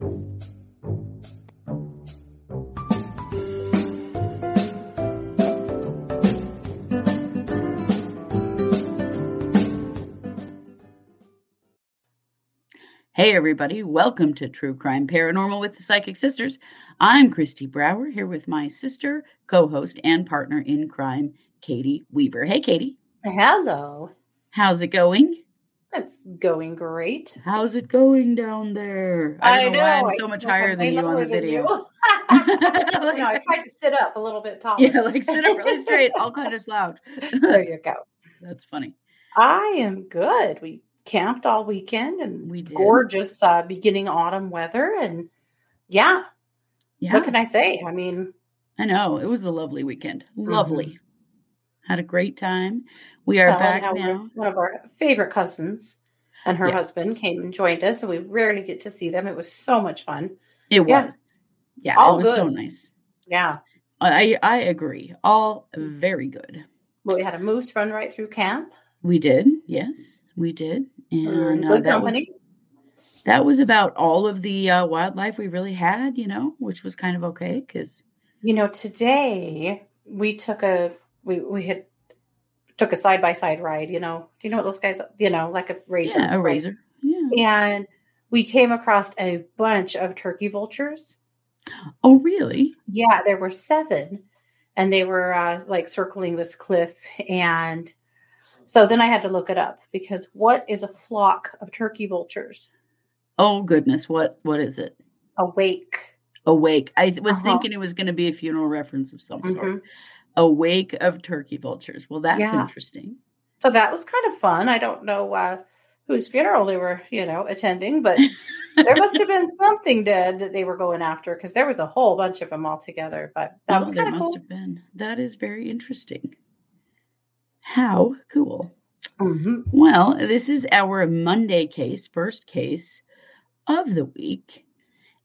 Hey, everybody. Welcome to True Crime Paranormal with the Psychic Sisters. I'm Christy Brower here with my sister, co host, and partner in crime, Katie Weaver. Hey, Katie. Hello. How's it going? It's going great. How's it going down there? I, don't know, why I'm I so much higher than you on the video. no, I tried to sit up a little bit taller. yeah, like sit up really straight. I'll kind of slouch. there you go. That's funny. I am good. We camped all weekend and We did. gorgeous uh, beginning autumn weather. And yeah, Yeah, what can I say? I mean, I know. It was a lovely weekend. Lovely. Had a great time. We are well, back now. one of our favorite cousins and her Yes. husband came and joined us, and we rarely get to see them. It was so much fun. It Yeah. was. Yeah, All it was so nice. Yeah. I I agree. All very good. Well, we had a moose run right through camp. We did. Yes, we did. And uh, good that was company. that was about all of the uh, wildlife we really had, you know, which was kind of okay because You know, today we took a we we had took a side by side ride. You know, do you know what those guys? You know, like a razor. yeah, a right? razor. Yeah. And we came across a bunch of turkey vultures. Oh, really? Yeah, there were seven, and they were uh, like circling this cliff. And so then I had to look it up because what is a flock of turkey vultures? Oh goodness, what what is it? Awake. Awake. I was Uh-huh. thinking it was going to be a funeral reference of some sort. Mhm. Awake of turkey vultures. Well, that's Yeah. interesting. So that was kind of fun. I don't know uh, whose funeral they were, you know, attending, but there must have been something dead that they were going after because there was a whole bunch of them all together. But that Oh, was kind of must cool. have been. That is very interesting. How cool. Mhm. Well, this is our Monday case, first case of the week.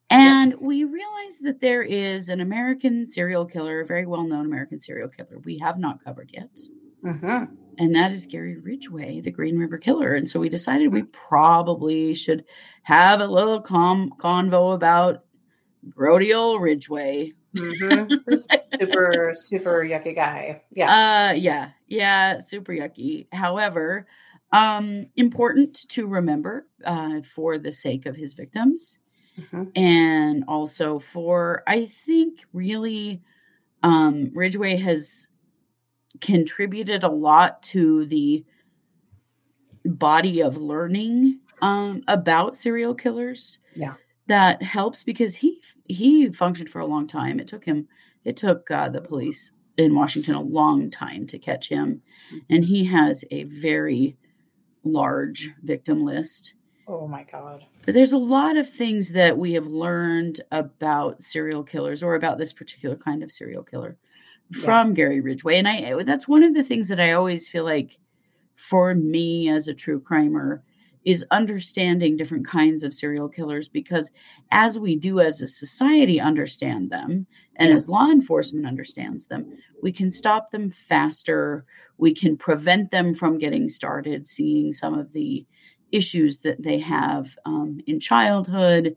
And Yes. we realize that there is an American serial killer, a very well known American serial killer we have not covered yet. Mhm. And that is Gary Ridgway, the Green River Killer. And so we decided we probably should have a little com- convo about Grody old Ridgway. Mhm. super, super yucky guy. Yeah. Uh yeah, yeah, super yucky. However, um important to remember uh for the sake of his victims Mhm. and also for I think really um Ridgway has contributed a lot to the body of learning um about serial killers. Yeah. That helps because he he functioned for a long time. It took him it took uh, the police in Washington a long time to catch him and he has a very large victim list. Oh my God. But there's a lot of things that we have learned about serial killers or about this particular kind of serial killer from Gary Ridgway. And I that's one of the things that I always feel like for me as a true crimer is understanding different kinds of serial killers because as we do as a society understand them and Yeah. as law enforcement understands them, we can stop them faster. We can prevent them from getting started, seeing some of the issues that they have um, in childhood,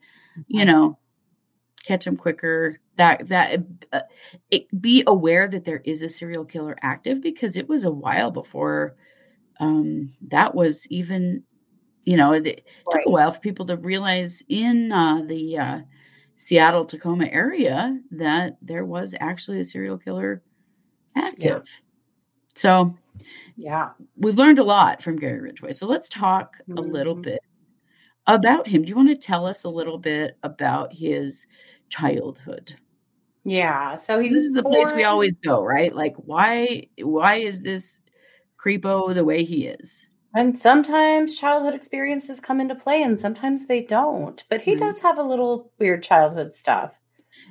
you know, catch them quicker. That that uh, it, be aware that there is a serial killer active because it was a while before um, that was even, you know, it, it took a while for people to realize in uh, the uh, Seattle Tacoma area that there was actually a serial killer active. So Yeah. we've learned a lot from Gary Ridgway. So let's talk a little bit about him. Do you want to tell us a little bit about his childhood? Yeah. So he's This is the place we always go, right? Like why why is this creepo the way he is? And sometimes childhood experiences come into play and sometimes they don't. But he Mhm. does have a little weird childhood stuff.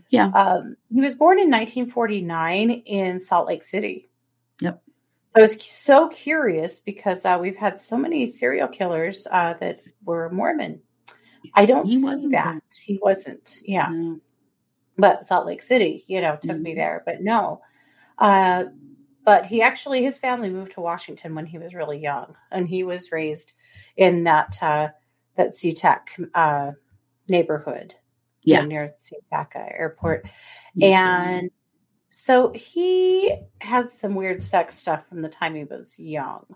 Yeah. Um, he was born in 1949 in Salt Lake City. Yep. I was so curious because uh, we've had so many serial killers uh, that were Mormon. I don't He see wasn't that. He wasn't. Yeah. No. But Salt Lake City, you know, took me Mhm. there. But no. Uh, but he actually, his family moved to Washington when he was really young, and he was raised in that uh, that SeaTac uh, neighborhood. Yeah. near SeaTac Airport. Mhm. And so he had some weird sex stuff from the time he was young.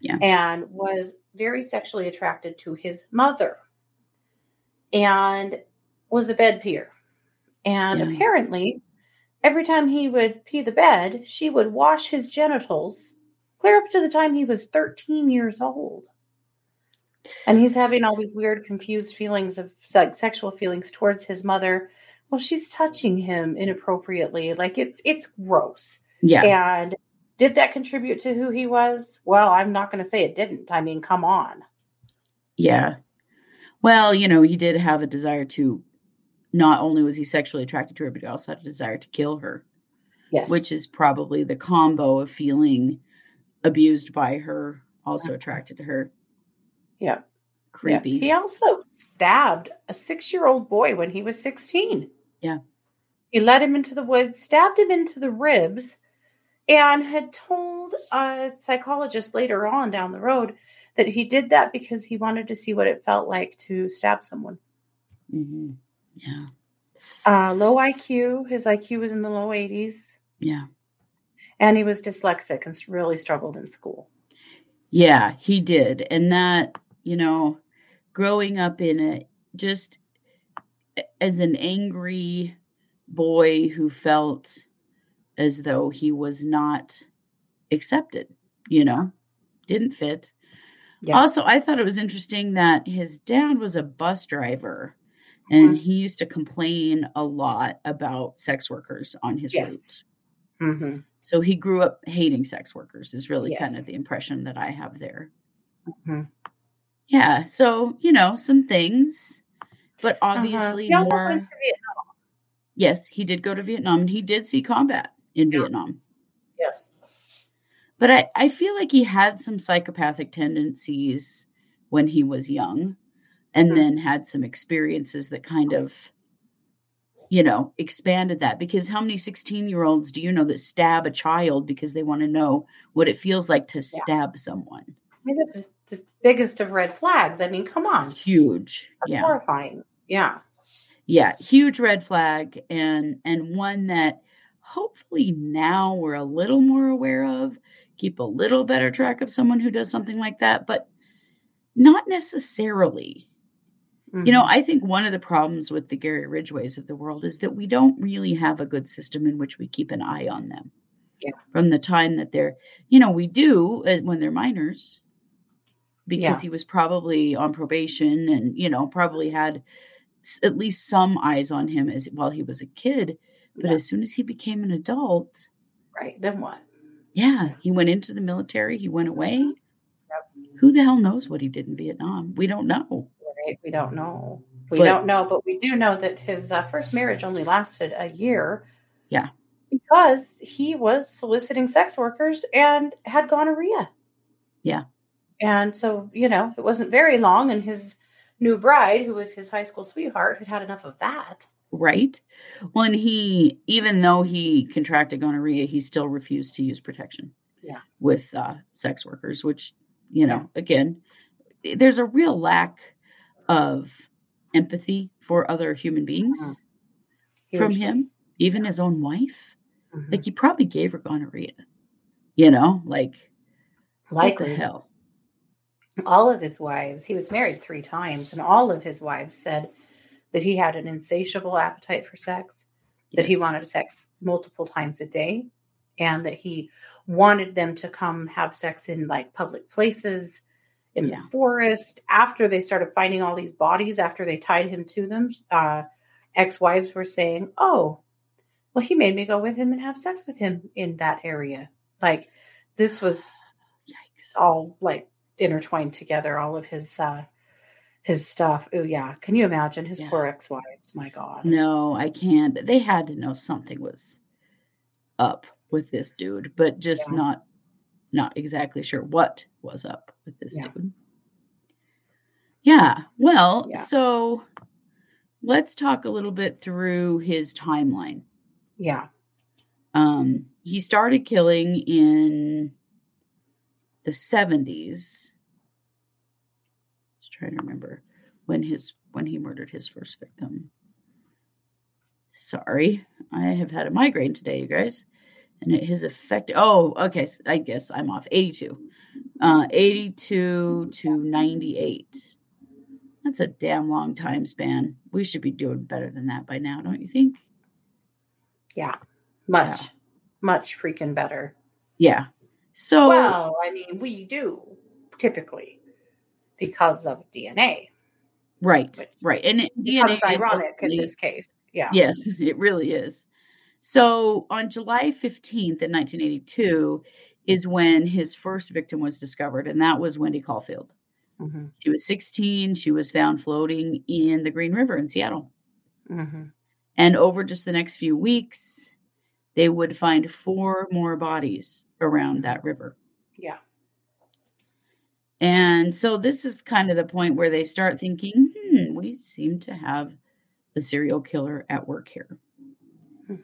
Yeah. And was very sexually attracted to his mother. And was a bed peer. And Yeah. apparently, every time he would pee the bed, she would wash his genitals clear up to the time he was 13 years old. And he's having all these weird, confused feelings of like sexual feelings towards his mother. Well, she's touching him inappropriately. Like it's it's gross. yeah. And did that contribute to who he was? Well, I'm not going to say it didn't. I mean, come on. Yeah. Well, you know, he did have a desire to not only was he sexually attracted to her, but he also had a desire to kill her, Yes. which is probably the combo of feeling abused by her, also attracted to her. yeah. Creepy. Yeah. He also stabbed a six year old boy when he was 16. Yeah. He led him into the woods, stabbed him into the ribs, and had told a psychologist later on down the road that he did that because he wanted to see what it felt like to stab someone. hmm Yeah. Uh, low IQ. His IQ was in the low 80s, Yeah. and he was dyslexic and really struggled in school. Yeah, he did. And that, you know, growing up in it, just as an angry boy who felt as though he was not accepted, you know, didn't fit. Yeah. Also, I thought it was interesting that his dad was a bus driver and Mhm. he used to complain a lot about sex workers on his Yes. route. hmm So he grew up hating sex workers, is really kind of the impression that I have there. Mhm. Yeah, so you know some things, but Uh-huh. obviously also more. went to Vietnam. Yes, he did go to Vietnam and he did see combat in Yeah. Vietnam. Yes. But I, I feel like he had some psychopathic tendencies when he was young and Mhm. then had some experiences that kind of, you know, expanded that. Because how many 16 year olds do you know that stab a child because they want to know what it feels like to stab someone? I mean, that's the biggest of red flags. I mean, come on. Huge. That's Yeah. horrifying. Yeah. yeah huge red flag and and one that hopefully now we're a little more aware of keep a little better track of someone who does something like that but not necessarily you know Mhm. i think one of the problems with the gary ridgways of the world is that we don't really have a good system in which we keep an eye on them Yeah. from the time that they're you know we do uh, when they're minors because Yeah. he was probably on probation and you know probably had at least some eyes on him as while he was a kid but Yeah. as soon as he became an adult right. Then what? yeah he went into the military he went away Yep. who the hell knows what he did in vietnam we don't know Right. We don't know. We But- don't know, but we do know that his uh, first marriage only lasted a year. Yeah. Because he was soliciting sex workers and had gonorrhea. Yeah. And so, you know, it wasn't very long, and his new bride, who was his high school sweetheart, had had enough of that. right well and he even though he contracted gonorrhea he still refused to use protection Yeah. with uh, sex workers which you know again there's a real lack of empathy for other human beings Mhm. from Hugely. him even his own wife Mhm. like he probably gave her gonorrhea you know like what Likely. the hell all of his wives, he was married three times, and all of his wives said that he had an insatiable appetite for sex, that he wanted sex multiple times a day, and that he wanted them to come have sex in like public places, in Yeah. the forest. After they started finding all these bodies, after they tied him to them, uh, ex wives were saying, Oh, well, he made me go with him and have sex with him in that area. Like, this was yikes all like intertwined together all of his uh his stuff. Oh yeah. Can you imagine his Yeah. poor ex-wives? My god. No i can't. They had to know something was up with this dude but just Yeah. not not exactly sure what was up with this Yeah. dude. Yeah well so let's talk a little bit through his timeline. Yeah. Um he started killing in the 70s just trying to remember when his when he murdered his first victim Sorry, I have had a migraine today, you guys, and it has affected. Oh, okay. So I guess I'm off. 82, uh, 82 to 98. That's a damn long time span. We should be doing better than that by now, don't you think? Yeah. Much, much freaking better. Yeah. So Well, I mean, we do typically because of DNA. right, right, and it, DNA is ironic in this case. Yeah. Yes, it really is. So on July 15th in 1982 is when his first victim was discovered, and that was Wendy Coffield. hmm She was 16. She was found floating in the Green River in Seattle. hmm And over just the next few weeks, they would find four more bodies around that river. Yeah. And so this is kind of the point where they start thinking, hmm, we seem to have a serial killer at work here. hmm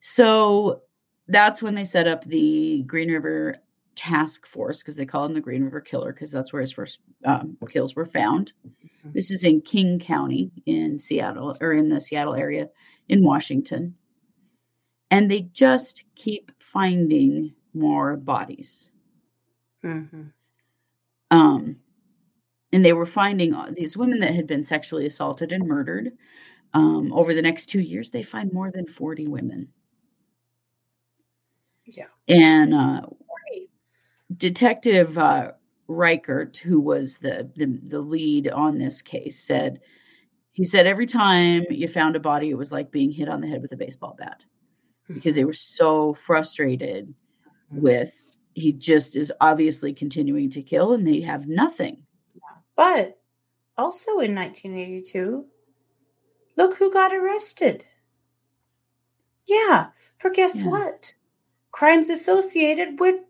So that's when they set up the Green River Task Force because they call him the Green River Killer because that's where his first um, kills were found. Mhm. This is in King County in Seattle or in the Seattle area in Washington. And they just keep finding more bodies. hmm Um, and they were finding these women that had been sexually assaulted and murdered. Um, over the next two years, they find more than 40 women. Yeah. And uh, Detective uh, Reichert, who was the, the the lead on this case, said he said every time you found a body, it was like being hit on the head with a baseball bat because they were so frustrated mm-hmm. with he just is obviously continuing to kill and they have nothing. But also in 1982, look who got arrested. Yeah, for guess Yeah. what? Crimes associated with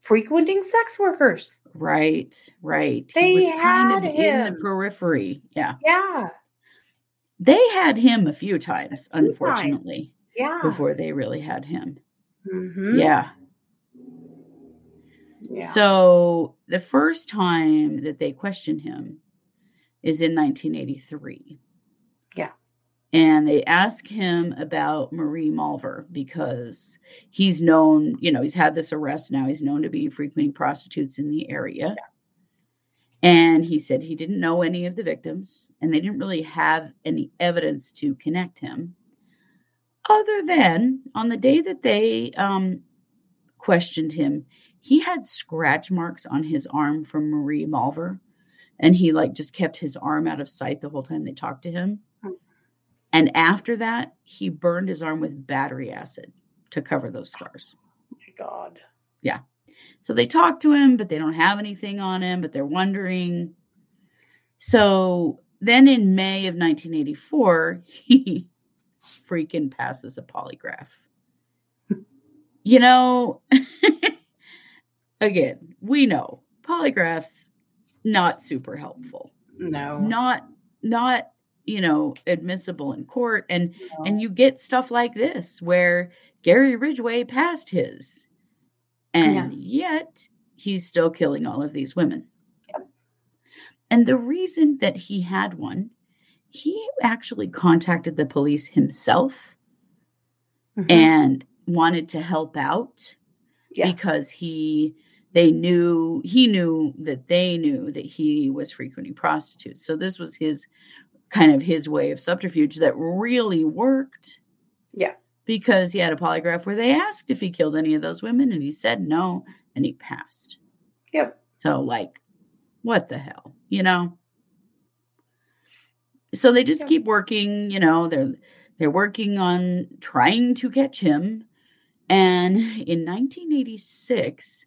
frequenting sex workers. Right, right. They he was kind of had in the periphery. Yeah. Yeah, They had him a few times, few times. unfortunately, yeah. before they really had him. Mhm. Yeah. yeah. So the first time that they questioned him is in 1983. Yeah. And they ask him about Marie Malvar because he's known, you know, he's had this arrest now. He's known to be frequenting prostitutes in the area. And he said he didn't know any of the victims and they didn't really have any evidence to connect him. Other than on the day that they um, questioned him, he had scratch marks on his arm from Marie Malvar. And he like just kept his arm out of sight the whole time they talked to him. Hmm. And after that, he burned his arm with battery acid to cover those scars. my God. Yeah. So they talk to him, but they don't have anything on him, but they're wondering. So then in May of 1984, he freaking passes a polygraph. You know, again, we know polygraphs not super helpful. No. Not not, you know, admissible in court and no. and you get stuff like this where Gary Ridgway passed his, and yet he's still killing all of these women. Yep. And the reason that he had one, he actually contacted the police himself Mhm. and wanted to help out yeah. because he they knew he knew that they knew that he was frequenting prostitutes. So this was his kind of his way of subterfuge that really worked. Yeah. Because he had a polygraph where they asked if he killed any of those women and he said no and he passed. Yep. So like what the hell, you know? So they just Yeah. keep working, you know, they're they're working on trying to catch him. And in 1986,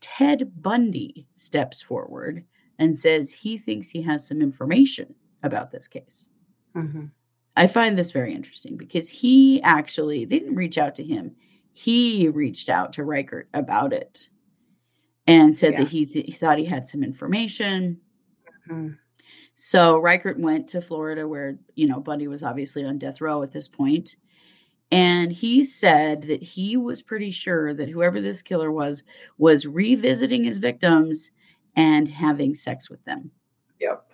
Ted Bundy steps forward and says he thinks he has some information about this case. hmm I find this very interesting because he actually they didn't reach out to him. He reached out to Reichert about it and said Yeah. that he, th- he thought he had some information. hmm So Reichert went to Florida, where you know Bundy was obviously on death row at this point, and he said that he was pretty sure that whoever this killer was was revisiting his victims and having sex with them, Yep.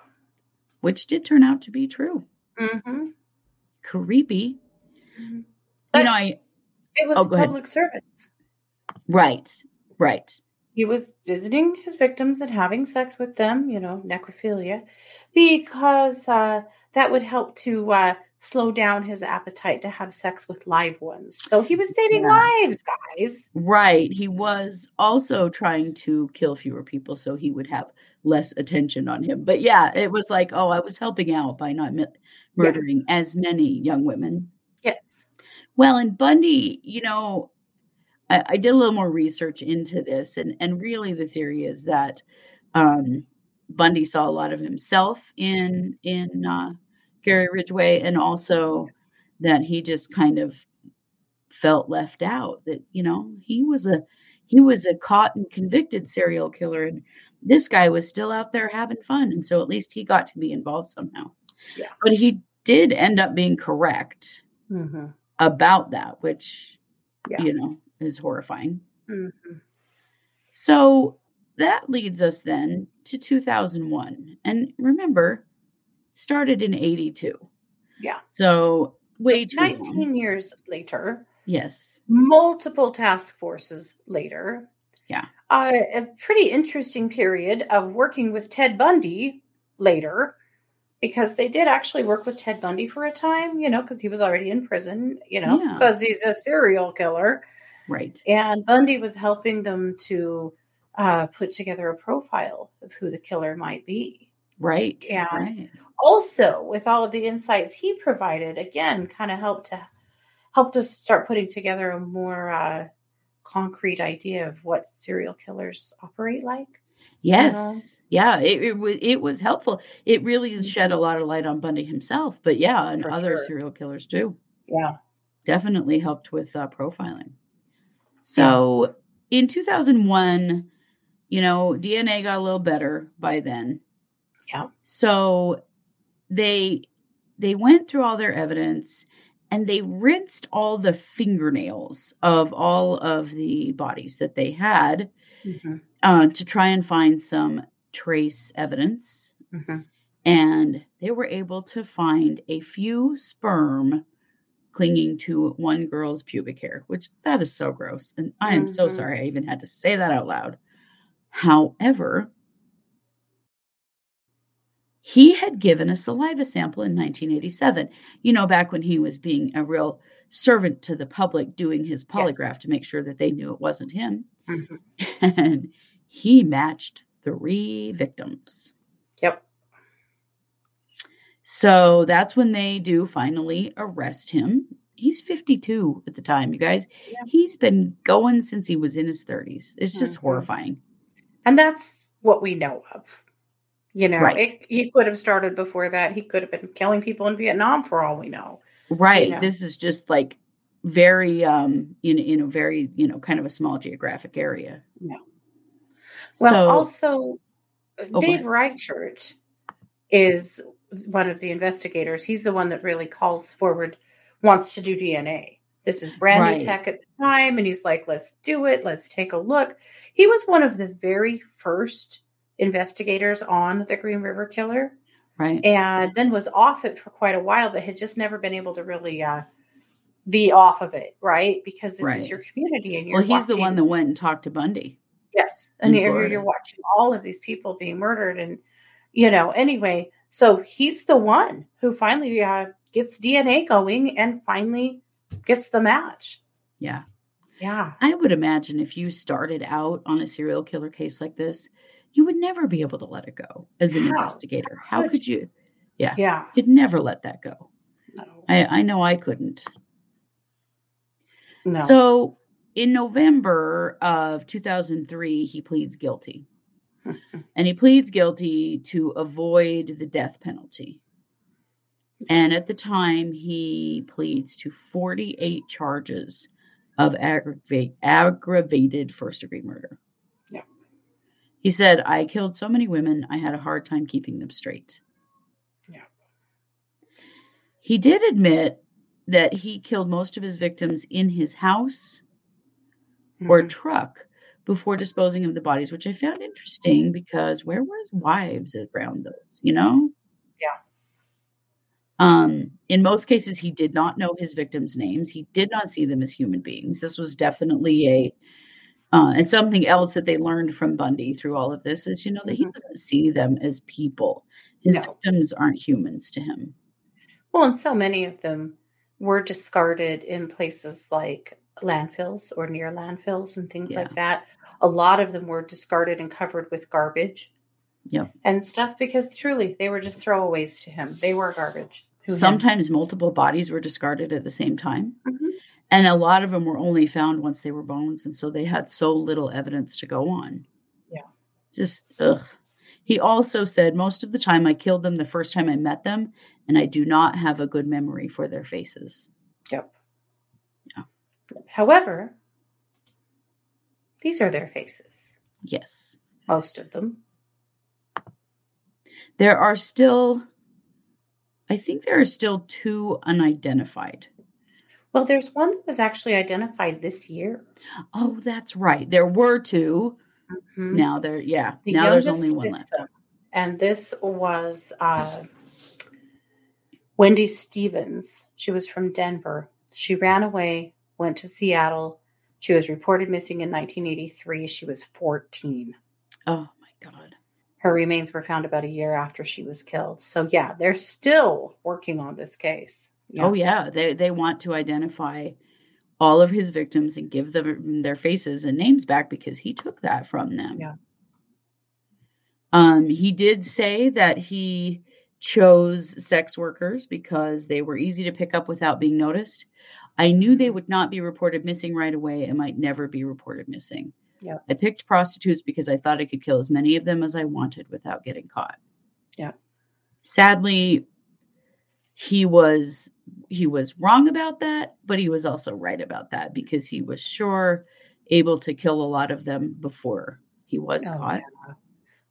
which did turn out to be true. Mm-hmm. Creepy. Mhm. you know, I It was Oh, go ahead. public service. right, right, He was visiting his victims and having sex with them, you know, necrophilia, because uh, that would help to uh, slow down his appetite to have sex with live ones. So he was saving Yeah. lives, guys. right. He was also trying to kill fewer people so he would have less attention on him. But yeah, it was like, oh, I was helping out by not mi- murdering as many young women. Yes. Well, and Bundy, you know, I, I did a little more research into this, and and really the theory is that um, Bundy saw a lot of himself in in uh, Gary Ridgway, and also that he just kind of felt left out. That you know he was a he was a caught and convicted serial killer, and this guy was still out there having fun, and so at least he got to be involved somehow. Yeah. But he did end up being correct Mm-hmm. about that, which Yeah. you know is horrifying. Mm-hmm. So that leads us then to 2001, and remember, started in '82. Yeah. So way too long. 19 years later, Yes. multiple task forces later. Yeah. Uh, a pretty interesting period of working with Ted Bundy later, because they did actually work with Ted Bundy for a time, you know, because he was already in prison, you know, Yeah. because he's a serial killer. Right. And Bundy was helping them to uh, put together a profile of who the killer might be. Right. Yeah. Right. Also, with all of the insights he provided, again, kind of helped to helped us start putting together a more uh, concrete idea of what serial killers operate like. Yes. Yeah. It, it was it was helpful. It really Mhm. shed a lot of light on Bundy himself, but yeah, and For other sure. serial killers too. Yeah. definitely helped with uh, profiling. So in 2001, you know, DNA got a little better by then. Yeah. So they they went through all their evidence and they rinsed all the fingernails of all of the bodies that they had hmm uh, to try and find some trace evidence. hmm And they were able to find a few sperm clinging to one girl's pubic hair, which that is so gross. And I am so Mhm. sorry I even had to say that out loud. However, he had given a saliva sample in 1987, you know, back when he was being a real servant to the public, doing his polygraph to make sure that they knew it wasn't him. hmm And he matched three victims. So that's when they do finally arrest him. He's 52 at the time, you guys. Yeah. He's been going since he was in his 30s. It's just Mhm. horrifying. And that's what we know of. You know, Right. it, he could have started before that. He could have been killing people in Vietnam for all we know. Right. know. This is just like very um in in a very, you know, kind of a small geographic area. Yeah. Well, So- also, uh, Dave. Reichert is one of the investigators. He's the one that really calls forward, wants to do DNA. This is brand Right. new tech at the time, and he's like, "Let's do it. Let's take a look." He was one of the very first investigators on the Green River Killer, right. and then was off it for quite a while, but had just never been able to really uh, be off of it, right? Because this Right. is your community, and you're Well, he's the one that went and talked to Bundy. Yes. And you're, you're watching all of these people being murdered. And, you know, anyway, so he's the one who finally uh, gets DNA going and finally gets the match. Yeah. Yeah. I would imagine if you started out on a serial killer case like this, you would never be able to let it go as an How? investigator. How could you? Yeah. Yeah. You'd never let that go. No. I, I know I couldn't. no. So in November of 2003, he pleads guilty. and he pleads guilty to avoid the death penalty. And at the time, he pleads to 48 charges of aggravate, aggravated first degree murder. Yeah. He said, I killed so many women, I had a hard time keeping them straight. Yeah. He did admit that he killed most of his victims in his house or Mhm. truck before disposing of the bodies, which I found interesting because where was wives around those, you know? Yeah. Um, in most cases, he did not know his victims' names. He did not see them as human beings. This was definitely a uh, and something else that they learned from Bundy through all of this is, you know, that he Mhm. doesn't see them as people. His No. victims aren't humans to him. Well, and so many of them were discarded in places like landfills or near landfills and things Yeah. like that. A lot of them were discarded and covered with garbage Yep. and stuff because truly they were just throwaways to him. They were garbage. to him. Sometimes multiple bodies were discarded at the same time. Mhm. And a lot of them were only found once they were bones. And so they had so little evidence to go on. Yeah. Just, ugh. He also said, most of the time I killed them the first time I met them, and I do not have a good memory for their faces. Yep. Yeah. However, these are their faces, Yes. most of them. There are still, I think there are still two unidentified. Well, there's one that was actually identified this year. Oh, that's right. There were 2 Mhm. Now there, yeah. The now there's only one left. And this was uh, Wendy Stephens. She was from Denver. She ran away, went to Seattle. She was reported missing in 1983. She was 14. Oh my God. Her remains were found about a year after she was killed. So, yeah, they're still working on this case. Yeah. Oh yeah, they they want to identify all of his victims and give them their faces and names back because he took that from them. Yeah. Um, he did say that he chose sex workers because they were easy to pick up without being noticed. I knew they would not be reported missing right away and might never be reported missing. Yeah. I picked prostitutes because I thought I could kill as many of them as I wanted without getting caught. Yeah. Sadly, he was he was wrong about that, but he was also right about that because he was sure able to kill a lot of them before he was Oh, caught. yeah.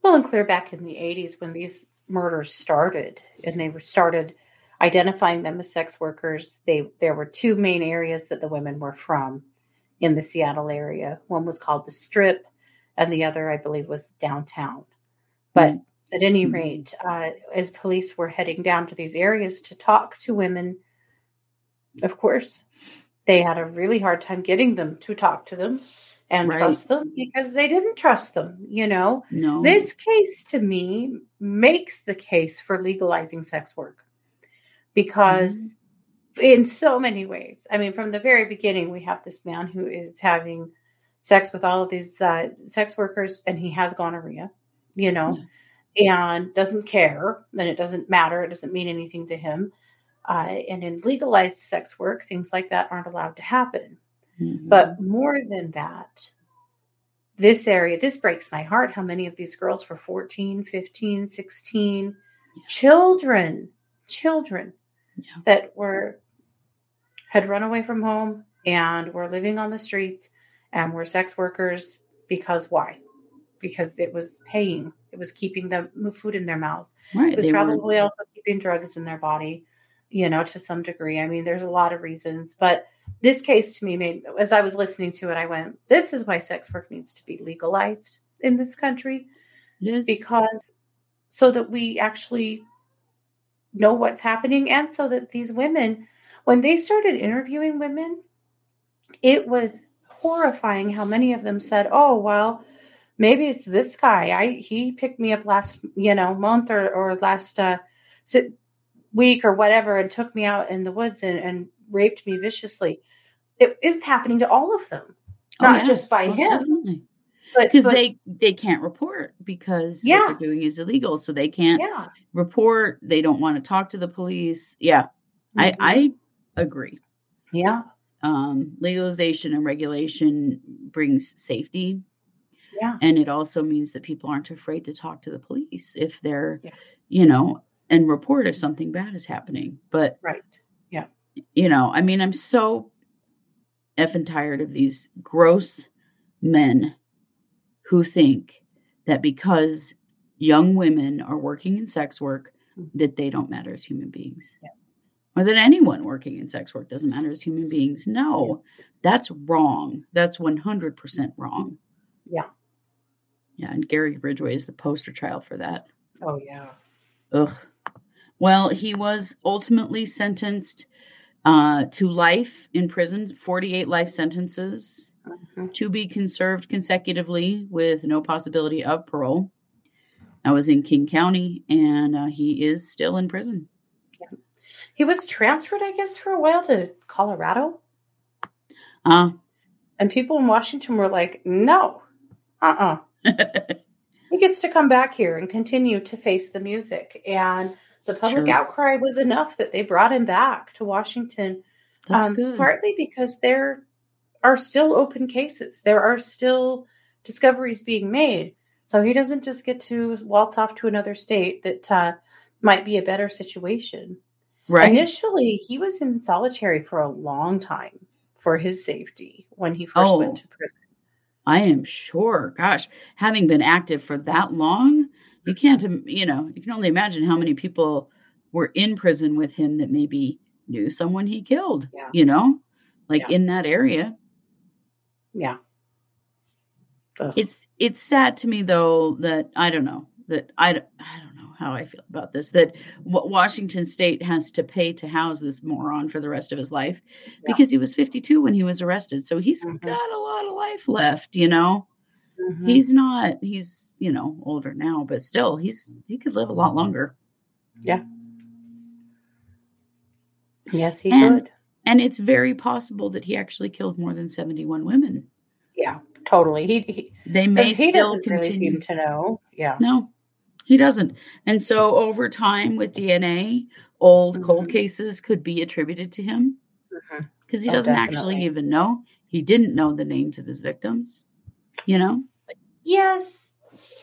Well, and clear back in the 80s when these murders started and they were started identifying them as sex workers, they there were two main areas that the women were from in the Seattle area. One was called the Strip and the other I believe was downtown. But Mm. at any Mhm. rate, uh, as police were heading down to these areas to talk to women, of course, they had a really hard time getting them to talk to them and Right. trust them because they didn't trust them, you know. No. This case to me makes the case for legalizing sex work because, Mm-hmm. in so many ways, I mean, from the very beginning, we have this man who is having sex with all of these uh, sex workers and he has gonorrhea, you know, and doesn't care. Then it doesn't matter. It doesn't mean anything to him. Uh, and in legalized sex work, things like that aren't allowed to happen. Mhm. But more than that, this area, this breaks my heart how many of these girls were 14, 15, 16, children, children Yeah. that were had run away from home and were living on the streets and were sex workers because why? Because it was paying. It was keeping them food in their mouths. right. It was they were- probably also keeping drugs in their body, you know, to some degree. I mean, there's a lot of reasons, but this case to me made, as I was listening to it, I went, this is why sex work needs to be legalized in this country it is. because so that we actually know what's happening and so that these women, when they started interviewing women, it was horrifying how many of them said, oh, well, maybe it's this guy. I he picked me up last, you know, month or, or last uh, week or whatever and took me out in the woods and, and raped me viciously. It, it's happening to all of them, Oh, not yeah, just by most him, because they they can't report because Yeah. what they're doing is illegal so they can't yeah. report they don't want to talk to the police yeah Mhm. i i agree yeah. um legalization and regulation brings safety Yeah. and it also means that people aren't afraid to talk to the police if they're Yeah. you know and report if something bad is happening but Right. Yeah, you know i mean i'm so effing tired of these gross men who think that because young women are working in sex work Mhm. that they don't matter as human beings Yeah. or that anyone working in sex work doesn't matter as human beings no that's wrong that's 100% wrong Yeah. yeah and gary ridgway is the poster child for that Oh yeah. ugh Well, he was ultimately sentenced uh, to life in prison, 48 life sentences Mhm. to be conserved consecutively with no possibility of parole. I was in King County, and uh, he is still in prison. He was transferred, I guess, for a while to Colorado. Uh, And people in Washington were like, no, uh uh He gets to come back here and continue to face the music. And the public Sure. outcry was enough that they brought him back to Washington, that's um, good. partly because there are still open cases. There are still discoveries being made. So he doesn't just get to waltz off to another state that uh, might be a better situation. right? Initially, he was in solitary for a long time for his safety when he first Oh. went to prison. I am sure. Gosh, having been active for that long, you can't, you know, you can only imagine how many people were in prison with him that maybe knew someone he killed, Yeah. you know, like Yeah. in that area. Yeah. Ugh. It's it's sad to me though that I don't know that I don't, I don't know how I feel about this that what Washington State has to pay to house this moron for the rest of his life Yeah. because he was 52 when he was arrested, so he's Mhm. got a lot of life left, you know. Mhm. he's not he's you know older now but still he's he could live a lot longer yeah yes, he and- could. And it's very possible that he actually killed more than 71 women Yeah, totally. He, he they may he still doesn't really continue seem to know. Yeah. no he doesn't and so over time with dna old cold Mhm. cases could be attributed to him Mhm. because he Oh, doesn't actually even know he didn't know the names of his victims you know Yes.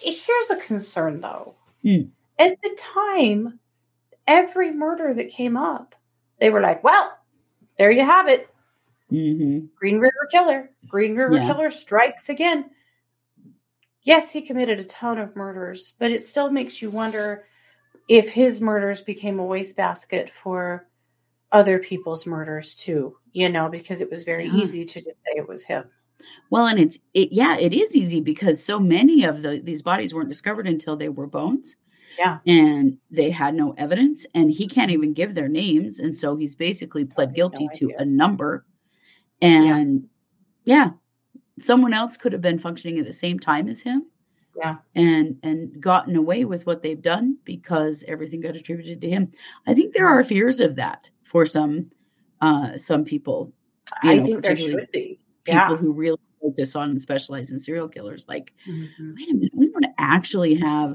Here's a concern though. Hmm. At the time, every murder that came up, they were like, well, there you have it. hmm Green River Killer. Green River Yeah. Killer strikes again. Yes, he committed a ton of murders, but it still makes you wonder if his murders became a wastebasket for other people's murders too, you know, because it was very Yeah. easy to just say it was him. Well, and it's it yeah, it is easy because so many of the these bodies weren't discovered until they were bones. Yeah. And they had no evidence and he can't even give their names and so he's basically pled have no guilty to a number. And yeah. someone else could have been functioning at the same time as him Yeah. and and gotten away with what they've done because everything got attributed to him. I think there are fears of that for some uh some people I know, think there should be. people Yeah. who really focus on and specialize in serial killers like Mhm. wait a minute we don't actually have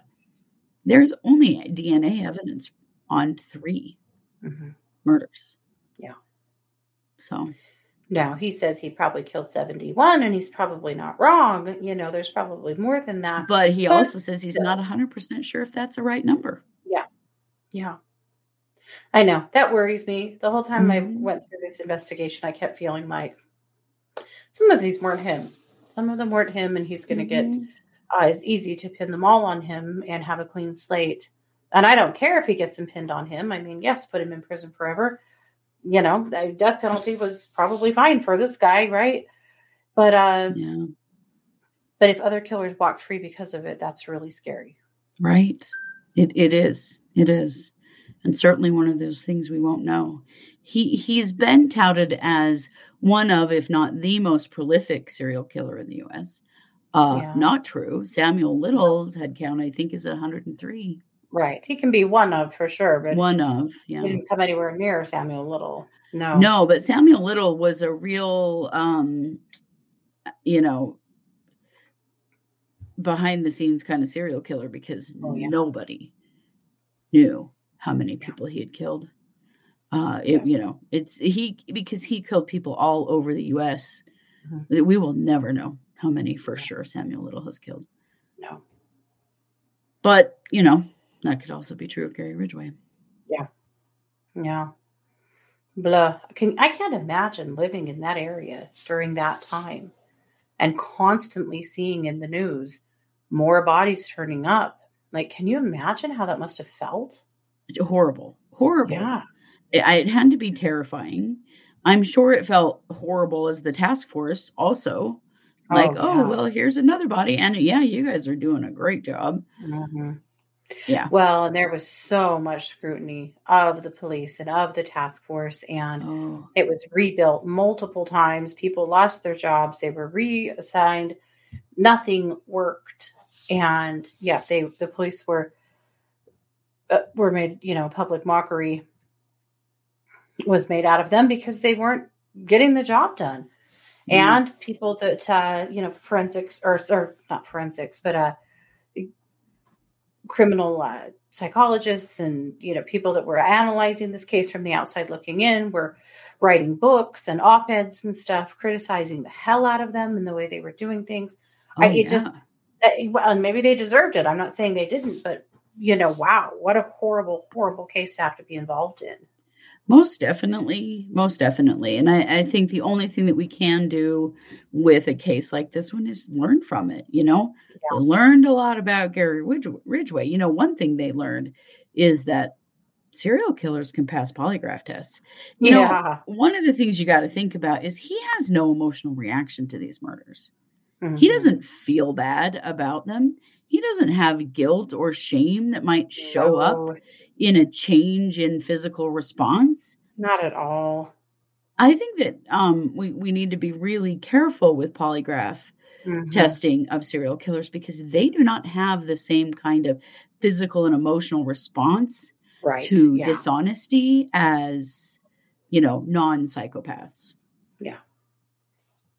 there's only dna evidence on three Mhm. murders Yeah. so Now he says he probably killed 71 and he's probably not wrong. You know, there's probably more than that. but he But also says he's still. not 100% sure if that's the right number Yeah. Yeah. I know. That worries me. The whole time Mhm. I went through this investigation, I kept feeling like some of these weren't him. Some of them weren't him, and he's going to get. Uh, it's easy to pin them all on him and have a clean slate. And I don't care if he gets them pinned on him. I mean, yes, put him in prison forever. You know, the death penalty was probably fine for this guy, right? But uh, yeah but if other killers walked free because of it, that's really scary. right it it is it is and certainly one of those things we won't know he he's been touted as one of if not the most prolific serial killer in the us uh Yeah. not true samuel little's head count i think is at 103 Right. He can be one of for sure, but one of yeah he didn't come anywhere near Samuel Little. No. No, but Samuel Little was a real, um, you know, behind the scenes kind of serial killer because Oh, yeah. nobody knew how many people he had killed. Uh, it, Yeah. you know, it's he because he killed people all over the U.S. Mhm. that We will never know how many for sure Samuel Little has killed. No. But you know, that could also be true of Gary Ridgway. Yeah. Yeah. Blah. Can I can't imagine living in that area during that time and constantly seeing in the news more bodies turning up. Like, can you imagine how that must have felt? Horrible, horrible. Yeah. it, it had to be terrifying. I'm sure it felt horrible as the task force also. Like, oh, yeah. well, here's another body. And yeah, you guys are doing a great job. Mhm. Yeah. Well, and there was so much scrutiny of the police and of the task force, and Oh, it was rebuilt multiple times. People lost their jobs, they were reassigned, nothing worked. And yeah, they the police were uh, were made, you know, public mockery was made out of them because they weren't getting the job done. And people that uh, you know, forensics or or not forensics, but uh criminal uh, psychologists and you know people that were analyzing this case from the outside looking in were writing books and op-eds and stuff criticizing the hell out of them and the way they were doing things. Oh, I- it just- yeah. Uh, well, and maybe they deserved it. I'm not saying they didn't but you know wow what a horrible horrible case to have to be involved in Most definitely, most definitely. And I, I think the only thing that we can do with a case like this one is learn from it. You know, Yeah. learned a lot about Gary Ridgway. You know, one thing they learned is that serial killers can pass polygraph tests. You know, one of the things you got to think about is he has no emotional reaction to these murders. He Mhm. doesn't feel bad about them. He doesn't have guilt or shame that might show up in a change in physical response. not at all I think that um, we we need to be really careful with polygraph Mhm. testing of serial killers because they do not have the same kind of physical and emotional response right to yeah. dishonesty as you know non psychopaths. Yeah.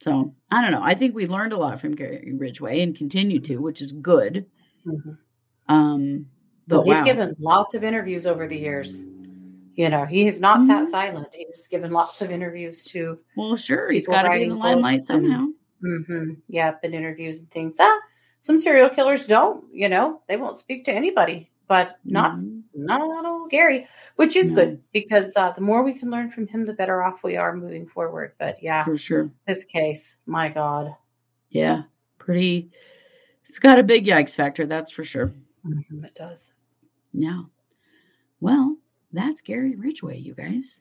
So I don't know. I think we learned a lot from Gary Ridgway and continue to, which is good. Mhm. Um, but Well, he's wow. given lots of interviews over the years. You know, he has not sat Mhm. silent. He's given lots of interviews to, well, sure, he's got to be in the limelight books and- somehow. mm-hmm, yep, and interviews and things. Ah, some serial killers don't. You know, they won't speak to anybody, but not not Mhm. not Gary, which is No. good because uh, the more we can learn from him, the better off we are moving forward. But yeah, for sure. this case, my God, Yeah, pretty. It's got a big yikes factor, that's for sure. Mhm, it does. Yeah. Well, that's Gary Ridgway, you guys.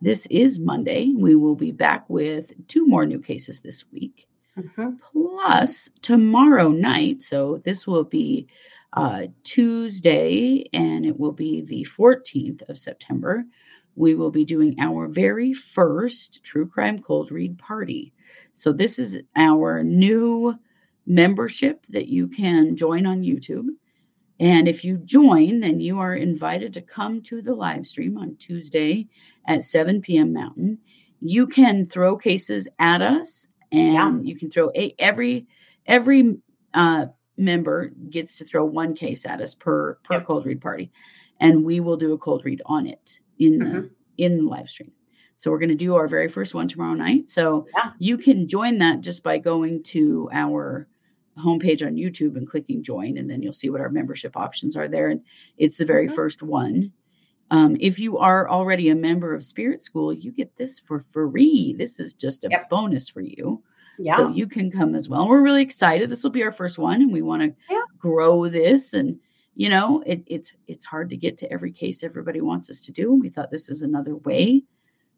This is Monday. We will be back with two more new cases this week. Mhm. Plus, tomorrow night, so this will be uh, Tuesday, and it will be the 14th of September. We will be doing our very first True Crime Cold Read party. So, this is our new membership that you can join on YouTube. And if you join, then you are invited to come to the live stream on Tuesday at 7 p.m. Mountain. You can throw cases at us, and Yeah. you can throw a, every every uh, member gets to throw one case at us per per Yep. cold read party, and we will do a cold read on it in the Mhm. in the live stream. So we're going to do our very first one tomorrow night. So Yeah. you can join that just by going to our homepage on YouTube and clicking join, and then you'll see what our membership options are there. And it's the very Mhm. first one. Um, if you are already a member of Spirit School, you get this for free. This is just a Yep. bonus for you. Yeah, So you can come as well. We're really excited. This will be our first one, and we want to Yeah. grow this. And you know, it, it's it's hard to get to every case everybody wants us to do. And we thought this is another way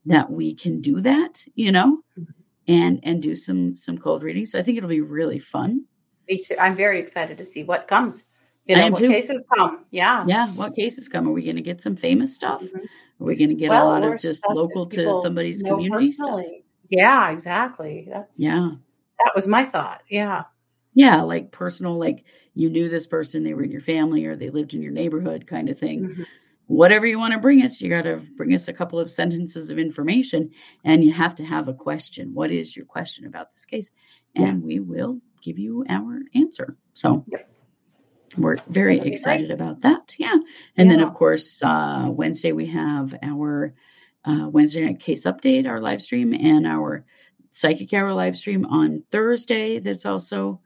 that we can do that. You know, Mhm. and and do some some cold reading. So I think it'll be really fun. me too. I'm very excited to see what comes. You know, what too. cases come. Yeah. Yeah, what cases come? Are we going to get some famous stuff? Mhm. Are we going to get Well, a lot of just local to somebody's community stuff? Yeah, exactly. That's Yeah. that was my thought. Yeah. Yeah, like personal, like you knew this person, they were in your family or they lived in your neighborhood kind of thing. Mhm. Whatever you want to bring us, you got to bring us a couple of sentences of information and you have to have a question. What is your question about this case? And we will give you our answer. So Yep. we're very excited about that. Yeah. And then, of course, uh, Wednesday we have our uh, Wednesday night case update, our live stream, and our psychic hour live stream on Thursday. That's also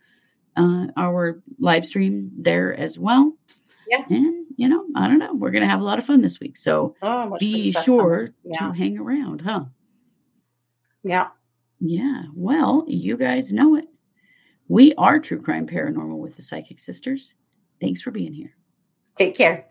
uh, our live stream there as well. Yeah. And, you know, I don't know. We're going to have a lot of fun this week. So So be sure. Yeah. to hang around, huh? Yeah. Yeah. Well, you guys know it. We are True Crime Paranormal with the Psychic Sisters. Thanks for being here. Take care.